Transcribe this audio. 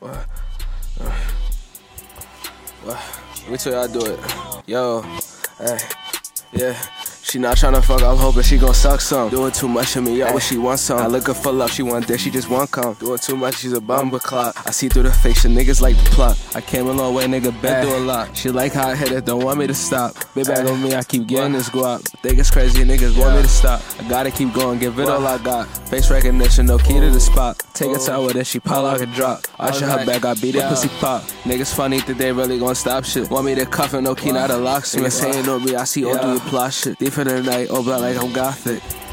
What? What? You how I do it. Yo, hey, yeah. She not tryna fuck, I'm hoping she gon' suck some. Doing too much of me, yo, she want some. I look her for love, she want that, she just want come. Doing too much, she's a bumper clock. I see through the face, the niggas like the plot. I came a long way, nigga, bad. do a lot. She like how I hit it, don't want me to stop. Big bag on me, I keep getting this guap. Think it's crazy, niggas want me to stop. I gotta keep going, give it all I got. Face recognition, no key to the spot. Take a time with it, she pop like a drop. I shot her back, I beat it, pussy pop. Niggas funny that they really gon' stop shit. Want me to cuff and no key, not a locksmith. Niggas saying on me, I see all through your plot shit. Deep in the night, all black like I'm gothic.